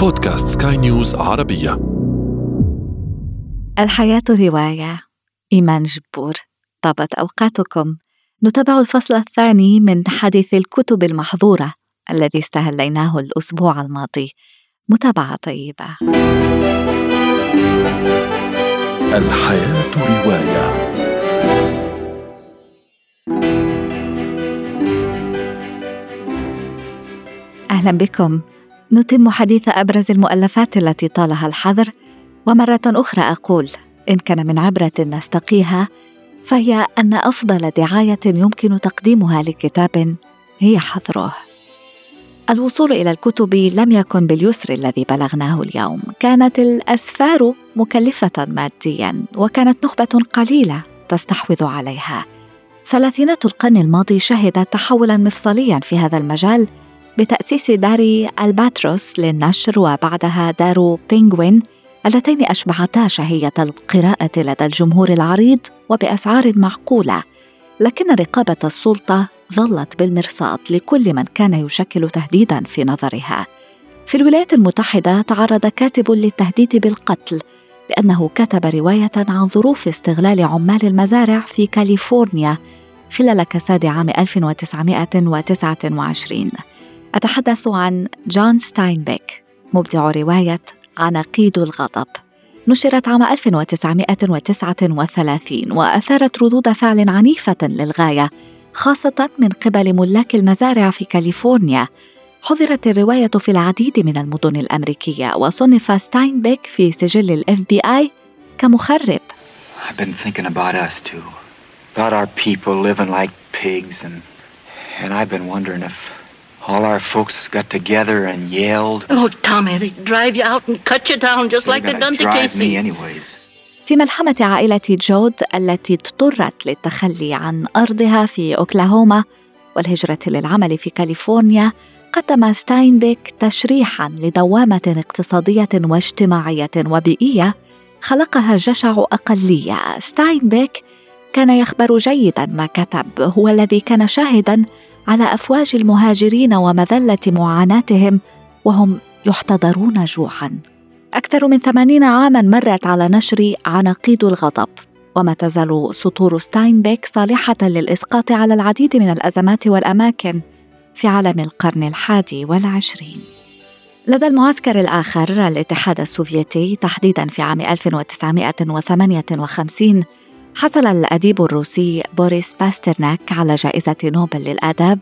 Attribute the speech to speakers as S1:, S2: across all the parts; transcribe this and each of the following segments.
S1: بودكاست سكاي نيوز عربية.
S2: الحياة رواية. إيمان جبور. طابت أوقاتكم. نتابع الفصل الثاني من حديث الكتب المحظورة الذي استهليناه الأسبوع الماضي. متابعة طيبة.
S1: الحياة رواية.
S2: أهلا بكم. نتم حديث أبرز المؤلفات التي طالها الحظر ومرة أخرى أقول إن كان من عبرة نستقيها فهي أن أفضل دعاية يمكن تقديمها لكتاب هي حظره. الوصول إلى الكتب لم يكن باليسر الذي بلغناه اليوم. كانت الأسفار مكلفة ماديا وكانت نخبة قليلة تستحوذ عليها. ثلاثينات القرن الماضي شهدت تحولا مفصليا في هذا المجال بتأسيس دار الباتروس للنشر وبعدها دار بينغوين اللتين أشبعتا شهية القراءة لدى الجمهور العريض وبأسعار معقولة لكن رقابة السلطة ظلت بالمرصاد لكل من كان يشكل تهديدا في نظرها. في الولايات المتحدة تعرض كاتب للتهديد بالقتل لأنه كتب رواية عن ظروف استغلال عمال المزارع في كاليفورنيا خلال كساد عام 1929 أتحدث عن جون ستاينبيك مبدع رواية عناقيد الغضب. نشرت عام 1939 وأثارت ردود فعل عنيفة للغاية خاصة من قبل ملاك المزارع في كاليفورنيا. حظرت الرواية في العديد من المدن الأمريكية وصنف ستاينبيك في سجل FBI كمخرب.
S3: I've been thinking about us too. About our people living like pigs and and I've been wondering if all our folks got together and yelled.
S4: Oh, Tommy, they'd drag you out and cut you down just like
S3: they
S4: done to Casey.
S3: They gonna drive me anyways.
S2: في ملحمة عائلة جود التي اضطرت للتخلي عن أرضها في أوكلاهوما والهجرة للعمل في كاليفورنيا قدم ستاينبيك تشريحا لدوامة اقتصادية واجتماعية وبيئية خلقها جشع أقلية ستاينبيك كان يخبر جيدا ما كتب هو الذي كان شاهدا على أفواج المهاجرين ومذلة معاناتهم وهم يحتضرون جوعا أكثر من ثمانين عاما مرت على نشر عناقيد الغضب وما تزال سطور ستاينبيك صالحة للإسقاط على العديد من الأزمات والأماكن في عالم القرن الحادي والعشرين. لدى المعسكر الآخر الاتحاد السوفيتي تحديدا في عام 1958 حصل الأديب الروسي بوريس باسترناك على جائزة نوبل للآداب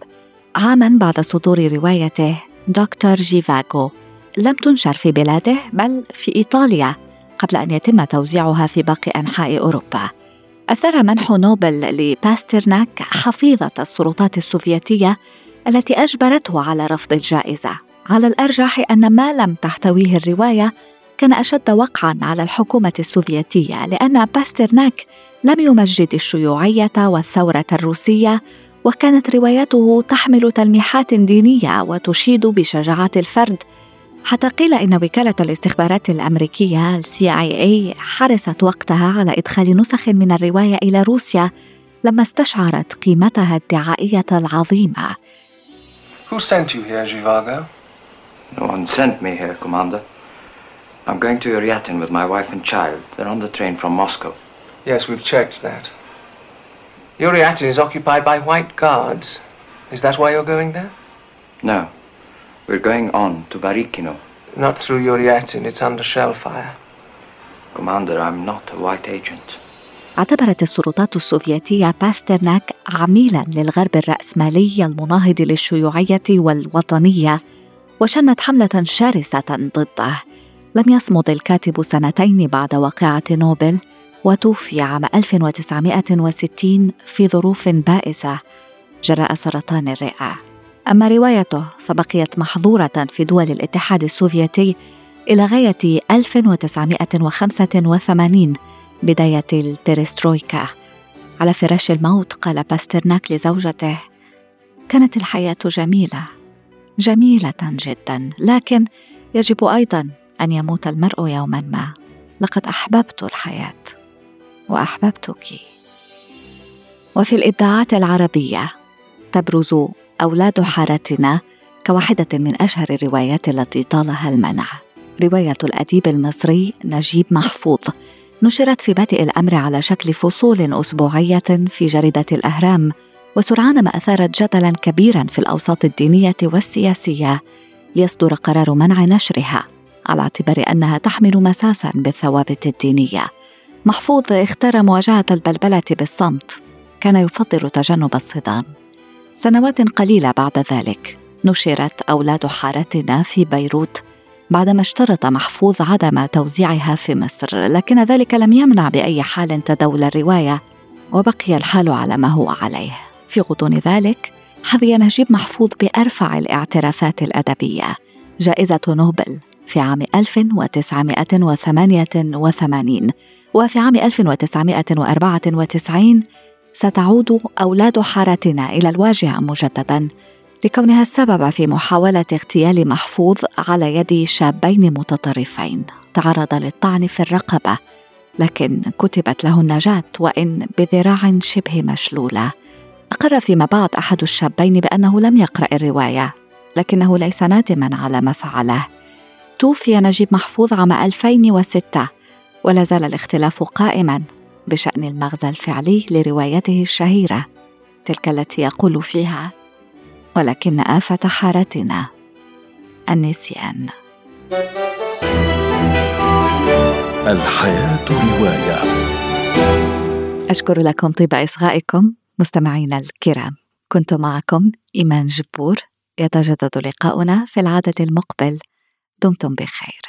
S2: عاما بعد صدور روايته دكتور جيفاغو. لم تنشر في بلاده بل في إيطاليا قبل أن يتم توزيعها في باقي أنحاء أوروبا. أثار منح نوبل لباسترناك حفيظة السلطات السوفيتية التي أجبرته على رفض الجائزة. على الأرجح أن ما لم تحتويه الرواية كان أشد وقعا على الحكومة السوفيتية لأن باسترناك لم يمجد الشيوعية والثورة الروسية وكانت رواياته تحمل تلميحات دينية وتشيد بشجاعة الفرد حتى قيل إن وكالة الاستخبارات الأمريكية ال CIA حرصت وقتها على إدخال نسخ من الرواية إلى روسيا لما استشعرت قيمتها الدعائية العظيمة
S5: Who sent you here, Zhivago?
S6: No one sent me here, Commander. I'm going to Yuryatin with my wife and child. They're on the train from Moscow.
S5: Yes, we've checked that. Yuryatin is occupied by white guards. Is that why you're going there?
S6: No, we're going on to Varikino.
S5: Not through Yuryatin, it's under shell fire.
S6: Commander, I'm not a white agent.
S2: اعتبرت السلطات السوفيتية باسترناك عميلا للغرب الرأسمالي المناهض للشيوعية والوطنية وشنت حملة شرسة ضده لم يصمد الكاتب سنتين بعد واقعة نوبل وتوفي عام 1960 في ظروف بائسة جراء سرطان الرئة. أما روايته فبقيت محظورة في دول الاتحاد السوفيتي إلى غاية 1985 بداية البيرسترويكا. على فراش الموت قال باسترناك لزوجته. كانت الحياة جميلة. جميلة جدا. لكن يجب أيضا أن يموت المرء يوما ما. لقد أحببت الحياة وأحببتك. وفي الإبداعات العربية تبرز أولاد حارتنا كواحدة من أشهر الروايات التي طالها المنع. رواية الأديب المصري نجيب محفوظ نشرت في بادئ الأمر على شكل فصول أسبوعية في جريدة الأهرام وسرعان ما أثارت جدلا كبيرا في الأوساط الدينية والسياسية ليصدر قرار منع نشرها. على اعتبار أنها تحمل مساسا بالثوابت الدينية. محفوظ اختار مواجهة البلبلة بالصمت. كان يفضل تجنب الصدام. سنوات قليلة بعد ذلك نشرت أولاد حارتنا في بيروت بعدما اشترط محفوظ عدم توزيعها في مصر لكن ذلك لم يمنع بأي حال تداول الرواية وبقي الحال على ما هو عليه. في غضون ذلك حظي نجيب محفوظ بأرفع الاعترافات الأدبية. جائزة نوبل في عام 1988 وفي عام 1994 ستعود أولاد حارتنا إلى الواجهة مجددا لكونها السبب في محاولة اغتيال محفوظ على يد شابين متطرفين. تعرض للطعن في الرقبة لكن كتبت له النجاة وإن بذراع شبه مشلولة. أقر فيما بعد أحد الشابين بأنه لم يقرأ الرواية لكنه ليس نادما على ما فعله. توفي نجيب محفوظ عام 2006 ولا زال الاختلاف قائما بشأن المغزى الفعلي لروايته الشهيرة تلك التي يقول فيها ولكن آفة حارتنا النسيان
S1: الحياة رواية.
S2: أشكر لكم طيب إصغائكم مستمعينا الكرام. كنت معكم إيمان جبور يتجدد لقاؤنا في العدد المقبل. دمتم بخير